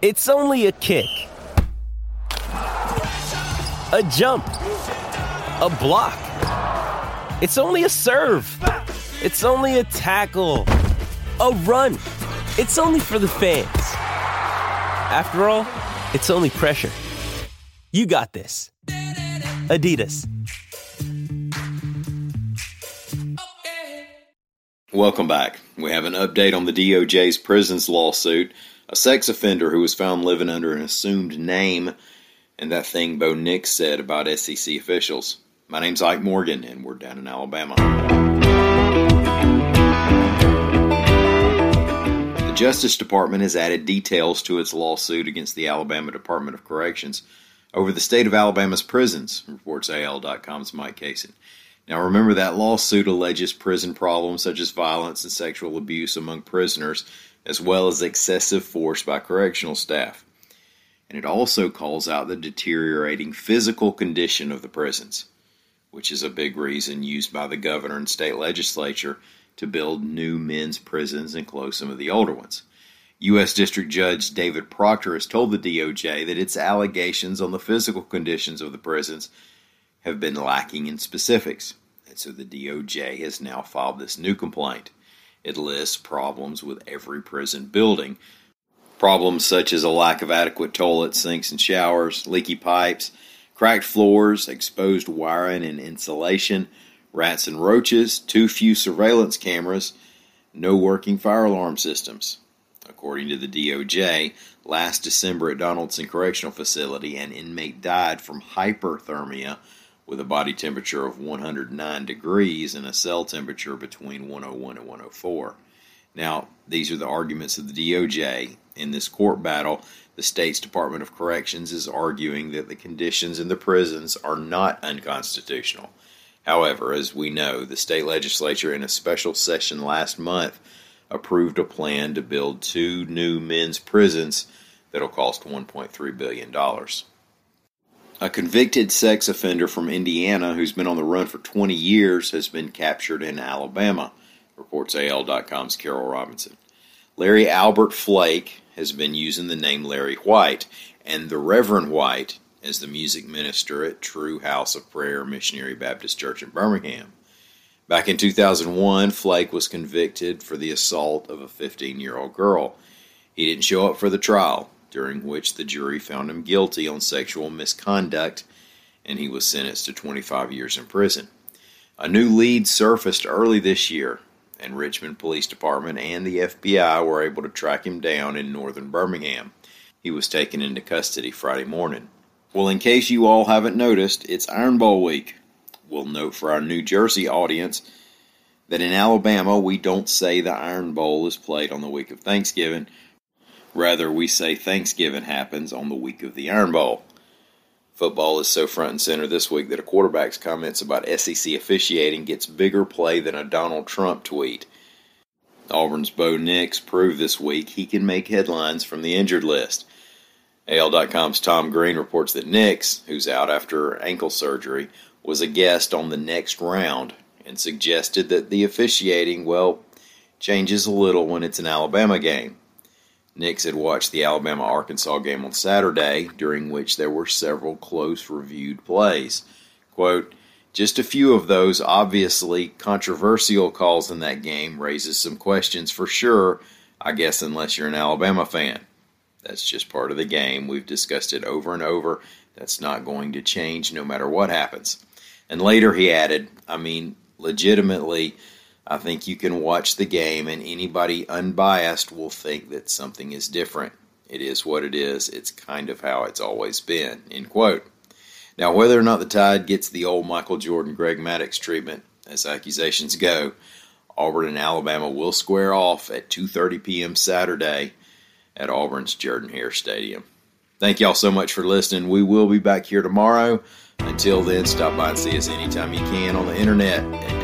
It's only a kick, a jump, a block. It's only a serve. It's only a tackle, a run. It's only for the fans. After all, it's only pressure. You got this. Adidas. Welcome back. We have an update on the DOJ's prisons lawsuit. A sex offender who was found living under an assumed name, and that thing Bo Nix said about SEC officials. My name's Ike Morgan, and we're down in Alabama. The Justice Department has added details to its lawsuit against the Alabama Department of Corrections over the state of Alabama's prisons, reports AL.com's Mike Cason. Now, remember that lawsuit alleges prison problems such as violence and sexual abuse among prisoners, as well as excessive force by correctional staff. And it also calls out the deteriorating physical condition of the prisons, which is a big reason used by the governor and state legislature to build new men's prisons and close some of the older ones. U.S. District Judge David Proctor has told the DOJ that its allegations on the physical conditions of the prisons have been lacking in specifics. And so the DOJ has now filed this new complaint. It lists problems with every prison building. Problems such as a lack of adequate toilets, sinks, and showers, leaky pipes, cracked floors, exposed wiring and insulation, rats and roaches, too few surveillance cameras, no working fire alarm systems. According to the DOJ, last December at Donaldson Correctional Facility, an inmate died from hyperthermia with a body temperature of 109 degrees and a cell temperature between 101 and 104. Now, these are the arguments of the DOJ. In this court battle, the state's Department of Corrections is arguing that the conditions in the prisons are not unconstitutional. However, as we know, the state legislature in a special session last month approved a plan to build two new men's prisons that'll cost $1.3 billion. A convicted sex offender from Indiana who's been on the run for 20 years has been captured in Alabama, reports AL.com's Carol Robinson. Larry Albert Flake has been using the name Larry White and the Reverend White as the music minister at True House of Prayer Missionary Baptist Church in Birmingham. Back in 2001, Flake was convicted for the assault of a 15 year old girl. He didn't show up for the trial, during which the jury found him guilty on sexual misconduct and he was sentenced to 25 years in prison. A new lead surfaced early this year, and Richmond Police Department and the FBI were able to track him down in northern Birmingham. He was taken into custody Friday morning. Well, in case you all haven't noticed, it's Iron Bowl week. We'll note for our New Jersey audience that in Alabama we don't say the Iron Bowl is played on the week of Thanksgiving. Rather, we say Thanksgiving happens on the week of the Iron Bowl. Football is so front and center this week that a quarterback's comments about SEC officiating gets bigger play than a Donald Trump tweet. Auburn's Bo Nix proved this week he can make headlines from the injured list. AL.com's Tom Green reports that Nix, who's out after ankle surgery, was a guest on the next round and suggested that the officiating, well, changes a little when it's an Alabama game. Nix had watched the Alabama Arkansas game on Saturday, during which there were several close reviewed plays. Quote, just a few of those obviously controversial calls in that game raises some questions for sure, I guess, unless you're an Alabama fan. That's just part of the game. We've discussed it over and over. That's not going to change no matter what happens. And later he added, I mean, legitimately, I think you can watch the game and anybody unbiased will think that something is different. It is what it is. It's kind of how it's always been. End quote. Now, whether or not the Tide gets the old Michael Jordan, Greg Maddux treatment, as accusations go, Auburn and Alabama will square off at 2:30 p.m. Saturday at Auburn's Jordan Hare Stadium. Thank y'all so much for listening. We will be back here tomorrow. Until then, stop by and see us anytime you can on the internet.